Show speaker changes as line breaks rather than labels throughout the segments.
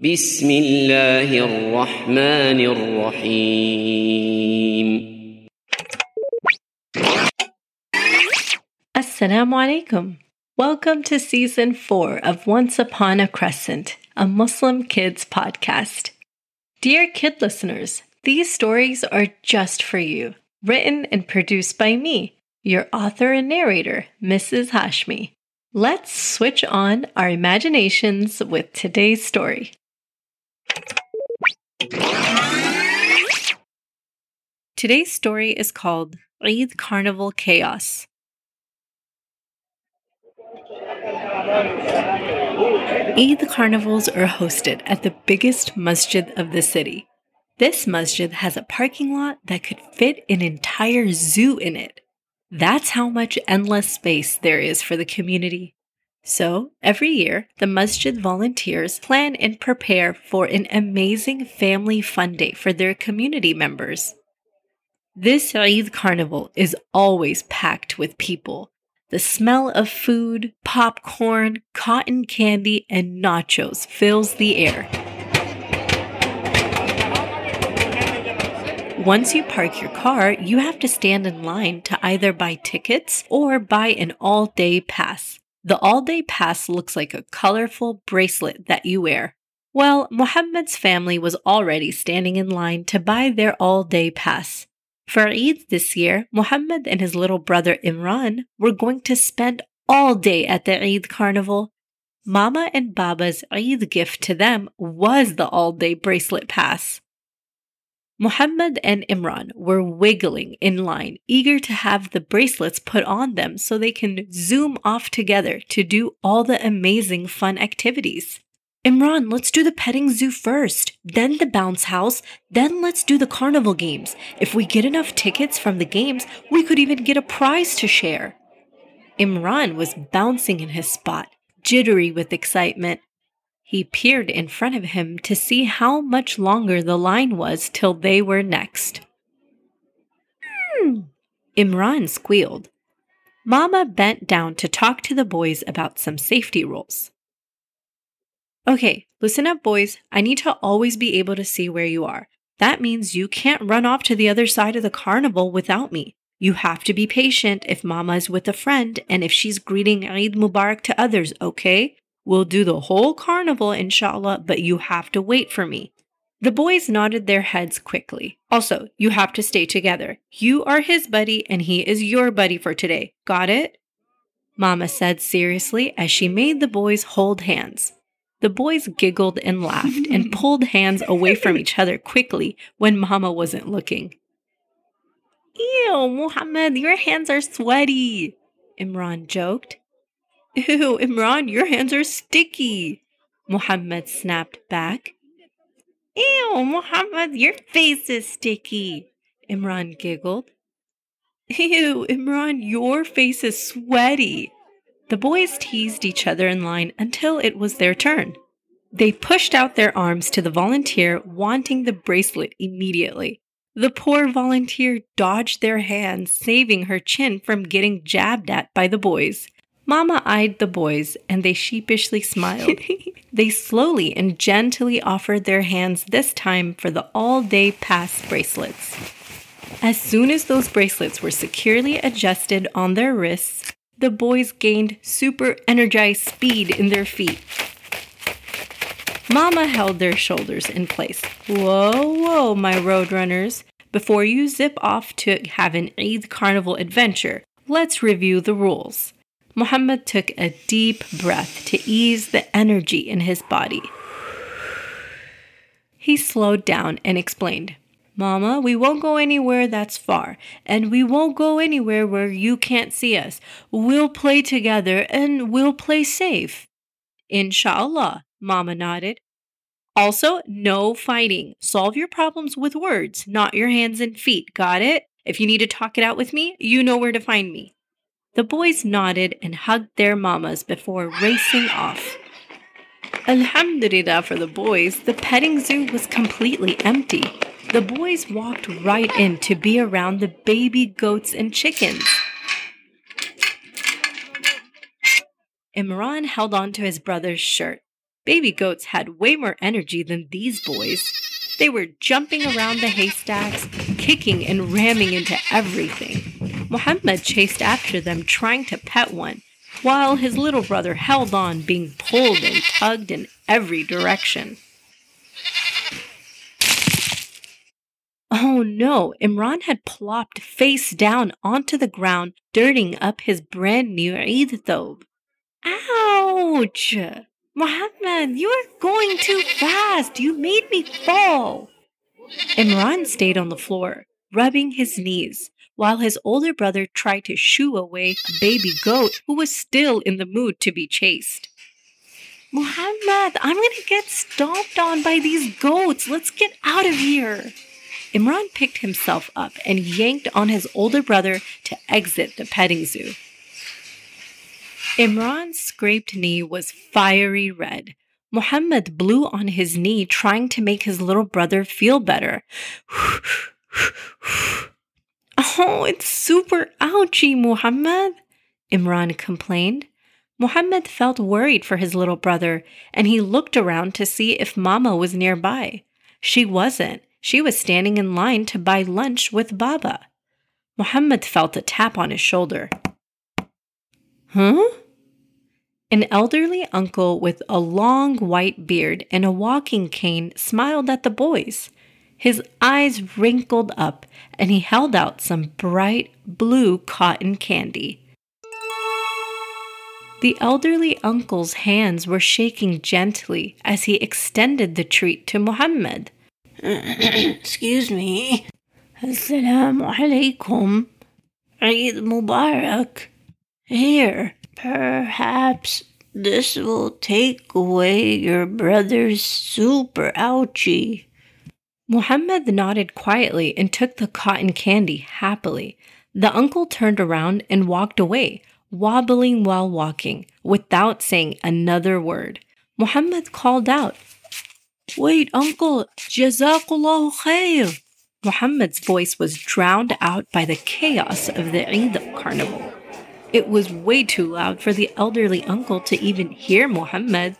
بسم الله الرحمن الرحيم
Assalamu alaikum. Welcome to season four of Once Upon a Crescent, a Muslim kids podcast. Dear kid listeners, these stories are just for you, written and produced by me, your author and narrator, Mrs. Hashmi. Let's switch on our imaginations with today's story. Today's story is called Eid Carnival Chaos. Eid carnivals are hosted at the biggest masjid of the city. This masjid has a parking lot that could fit an entire zoo in it. That's how much endless space there is for the community. So, every year, the masjid volunteers plan and prepare for an amazing family fun day for their community members. This Eid carnival is always packed with people. The smell of food, popcorn, cotton candy, and nachos fills the air. Once you park your car, you have to stand in line to either buy tickets or buy an all day pass. The all day pass looks like a colorful bracelet that you wear. Well, Muhammad's family was already standing in line to buy their all day pass. For Eid this year, Muhammad and his little brother Imran were going to spend all day at the Eid carnival. Mama and Baba's Eid gift to them was the all day bracelet pass. Muhammad and Imran were wiggling in line, eager to have the bracelets put on them so they can zoom off together to do all the amazing fun activities. Imran, let's do the petting zoo first, then the bounce house, then let's do the carnival games. If we get enough tickets from the games, we could even get a prize to share. Imran was bouncing in his spot, jittery with excitement. He peered in front of him to see how much longer the line was till they were next. Hmm. Imran squealed. Mama bent down to talk to the boys about some safety rules. Okay, listen up, boys. I need to always be able to see where you are. That means you can't run off to the other side of the carnival without me. You have to be patient if Mama is with a friend and if she's greeting Eid Mubarak to others, okay? We'll do the whole carnival, inshallah, but you have to wait for me. The boys nodded their heads quickly. Also, you have to stay together. You are his buddy and he is your buddy for today. Got it? Mama said seriously as she made the boys hold hands. The boys giggled and laughed and pulled hands away from each other quickly when Mama wasn't looking. Ew, Muhammad, your hands are sweaty, Imran joked. Ew, Imran, your hands are sticky, Muhammad snapped back. Ew, Muhammad, your face is sticky, Imran giggled. Ew, Imran, your face is sweaty, the boys teased each other in line until it was their turn. They pushed out their arms to the volunteer, wanting the bracelet immediately. The poor volunteer dodged their hands, saving her chin from getting jabbed at by the boys. Mama eyed the boys and they sheepishly smiled. they slowly and gently offered their hands this time for the all day pass bracelets. As soon as those bracelets were securely adjusted on their wrists, the boys gained super energized speed in their feet. Mama held their shoulders in place. Whoa, whoa, my roadrunners. Before you zip off to have an Eid carnival adventure, let's review the rules. Muhammad took a deep breath to ease the energy in his body. He slowed down and explained Mama, we won't go anywhere that's far, and we won't go anywhere where you can't see us. We'll play together and we'll play safe. Inshallah, Mama nodded. Also, no fighting. Solve your problems with words, not your hands and feet. Got it? If you need to talk it out with me, you know where to find me. The boys nodded and hugged their mamas before racing off. Alhamdulillah for the boys, the petting zoo was completely empty the boys walked right in to be around the baby goats and chickens. Imran held on to his brother's shirt. Baby goats had way more energy than these boys. They were jumping around the haystacks, kicking and ramming into everything. Muhammad chased after them, trying to pet one, while his little brother held on, being pulled and tugged in every direction. Oh no, Imran had plopped face down onto the ground, dirting up his brand new Eid thobe. Ouch! Muhammad, you are going too fast. You made me fall. Imran stayed on the floor, rubbing his knees, while his older brother tried to shoo away a baby goat who was still in the mood to be chased. Muhammad, I'm going to get stomped on by these goats. Let's get out of here. Imran picked himself up and yanked on his older brother to exit the petting zoo. Imran's scraped knee was fiery red. Muhammad blew on his knee, trying to make his little brother feel better. oh, it's super ouchy, Muhammad, Imran complained. Muhammad felt worried for his little brother, and he looked around to see if Mama was nearby. She wasn't. She was standing in line to buy lunch with Baba. Muhammad felt a tap on his shoulder. Huh? An elderly uncle with a long white beard and a walking cane smiled at the boys. His eyes wrinkled up and he held out some bright blue cotton candy. The elderly uncle's hands were shaking gently as he extended the treat to Muhammad.
Excuse me. Assalamu alaikum. Eid Mubarak. Here, perhaps this will take away your brother's super ouchie.
Muhammad nodded quietly and took the cotton candy happily. The uncle turned around and walked away, wobbling while walking, without saying another word. Muhammad called out, Wait, uncle, Jazakallahu khair. Muhammad's voice was drowned out by the chaos of the Eid carnival. It was way too loud for the elderly uncle to even hear Muhammad.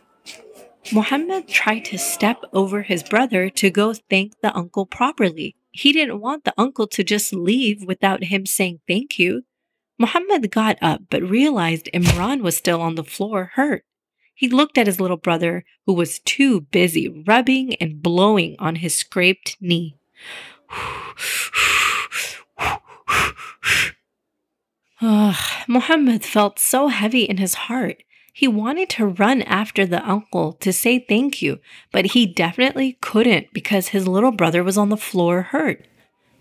Muhammad tried to step over his brother to go thank the uncle properly. He didn't want the uncle to just leave without him saying thank you. Muhammad got up but realized Imran was still on the floor, hurt. He looked at his little brother, who was too busy rubbing and blowing on his scraped knee. Ugh, Muhammad felt so heavy in his heart. He wanted to run after the uncle to say thank you, but he definitely couldn't because his little brother was on the floor hurt.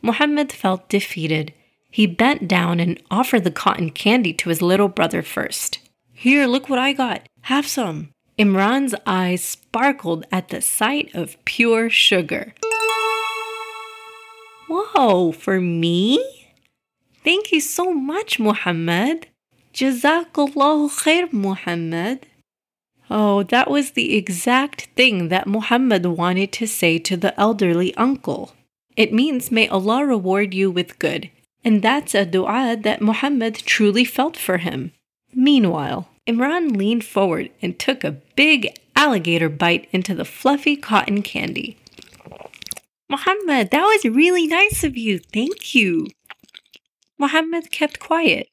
Muhammad felt defeated. He bent down and offered the cotton candy to his little brother first. Here, look what I got. Have some. Imran's eyes sparkled at the sight of pure sugar. Whoa, for me? Thank you so much, Muhammad. Jazakallahu khair, Muhammad. Oh, that was the exact thing that Muhammad wanted to say to the elderly uncle. It means, May Allah reward you with good. And that's a dua that Muhammad truly felt for him. Meanwhile, Imran leaned forward and took a big alligator bite into the fluffy cotton candy. Muhammad, that was really nice of you. Thank you. Muhammad kept quiet.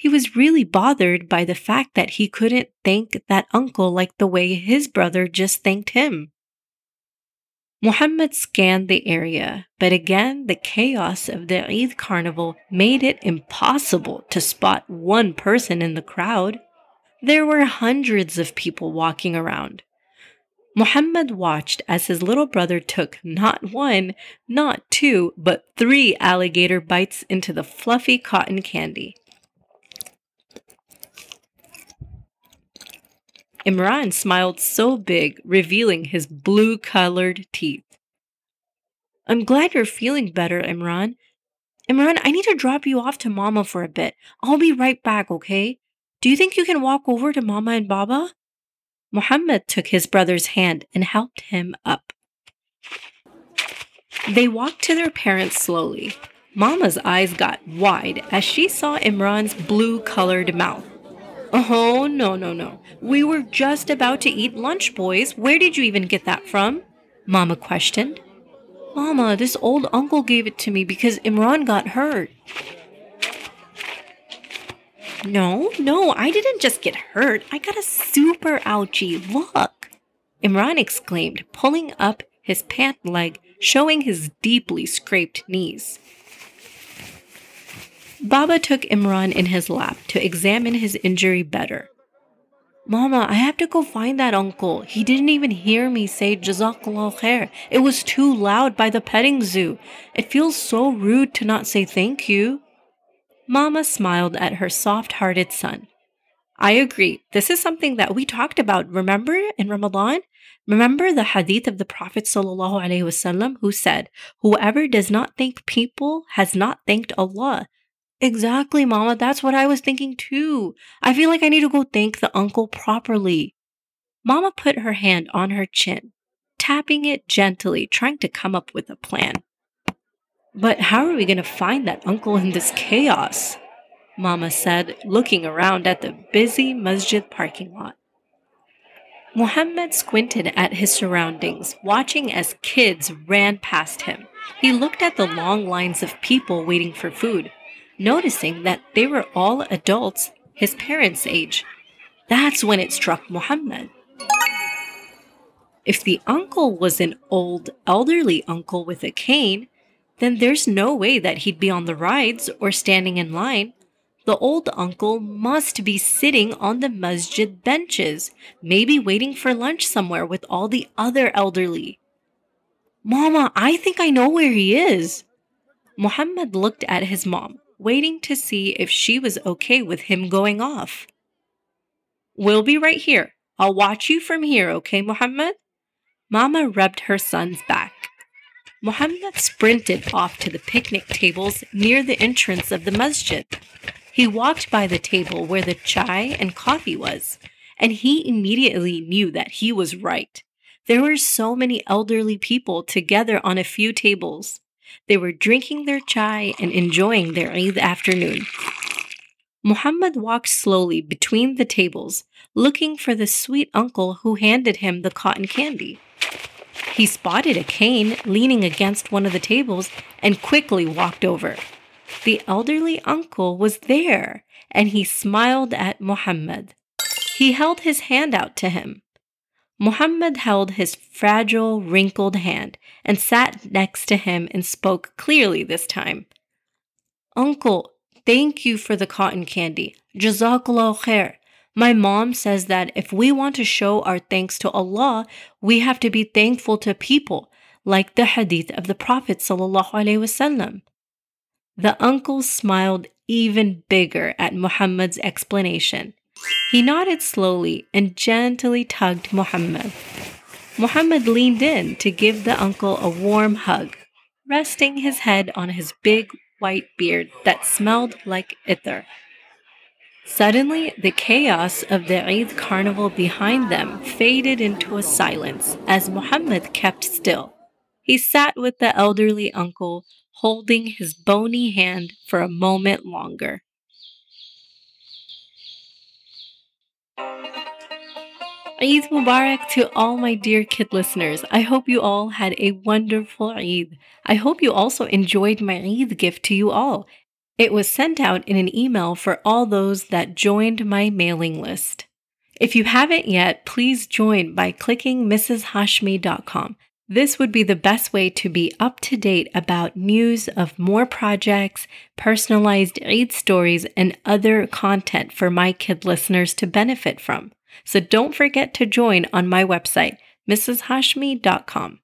He was really bothered by the fact that he couldn't thank that uncle like the way his brother just thanked him. Muhammad scanned the area, but again, the chaos of the Eid carnival made it impossible to spot one person in the crowd. There were hundreds of people walking around. Muhammad watched as his little brother took not one, not two, but three alligator bites into the fluffy cotton candy. Imran smiled so big, revealing his blue colored teeth. I'm glad you're feeling better, Imran. Imran, I need to drop you off to Mama for a bit. I'll be right back, okay? Do you think you can walk over to Mama and Baba? Muhammad took his brother's hand and helped him up. They walked to their parents slowly. Mama's eyes got wide as she saw Imran's blue colored mouth. Oh, no, no, no. We were just about to eat lunch, boys. Where did you even get that from? Mama questioned. Mama, this old uncle gave it to me because Imran got hurt. No, no, I didn't just get hurt. I got a super ouchie. Look. Imran exclaimed, pulling up his pant leg, showing his deeply scraped knees. Baba took Imran in his lap to examine his injury better. Mama, I have to go find that uncle. He didn't even hear me say Jazakallah khair. It was too loud by the petting zoo. It feels so rude to not say thank you. Mama smiled at her soft hearted son. I agree. This is something that we talked about, remember, in Ramadan? Remember the hadith of the Prophet ﷺ who said, Whoever does not thank people has not thanked Allah. Exactly, Mama. That's what I was thinking too. I feel like I need to go thank the uncle properly. Mama put her hand on her chin, tapping it gently, trying to come up with a plan. But how are we going to find that uncle in this chaos? Mama said, looking around at the busy masjid parking lot. Muhammad squinted at his surroundings, watching as kids ran past him. He looked at the long lines of people waiting for food noticing that they were all adults his parents' age. That's when it struck Muhammad. If the uncle was an old, elderly uncle with a cane, then there's no way that he'd be on the rides or standing in line. The old uncle must be sitting on the masjid benches, maybe waiting for lunch somewhere with all the other elderly. Mama, I think I know where he is. Muhammad looked at his mom, waiting to see if she was okay with him going off. We'll be right here. I'll watch you from here, okay, Muhammad? Mama rubbed her son's back. Muhammad sprinted off to the picnic tables near the entrance of the masjid. He walked by the table where the chai and coffee was, and he immediately knew that he was right. There were so many elderly people together on a few tables. They were drinking their chai and enjoying their Eid afternoon. Muhammad walked slowly between the tables, looking for the sweet uncle who handed him the cotton candy. He spotted a cane leaning against one of the tables and quickly walked over. The elderly uncle was there, and he smiled at Muhammad. He held his hand out to him. Muhammad held his fragile, wrinkled hand and sat next to him and spoke clearly this time. Uncle, thank you for the cotton candy. Jazakallah khair. My mom says that if we want to show our thanks to Allah, we have to be thankful to people, like the hadith of the Prophet The uncle smiled even bigger at Muhammad's explanation. He nodded slowly and gently tugged Muhammad. Muhammad leaned in to give the uncle a warm hug, resting his head on his big white beard that smelled like ether. Suddenly, the chaos of the Eid carnival behind them faded into a silence as Muhammad kept still. He sat with the elderly uncle, holding his bony hand for a moment longer. Eid Mubarak to all my dear kid listeners. I hope you all had a wonderful Eid. I hope you also enjoyed my Eid gift to you all. It was sent out in an email for all those that joined my mailing list. If you haven't yet, please join by clicking mrshashmi.com. This would be the best way to be up to date about news of more projects, personalized Eid stories, and other content for my kid listeners to benefit from. So don't forget to join on my website, mrshashmi.com.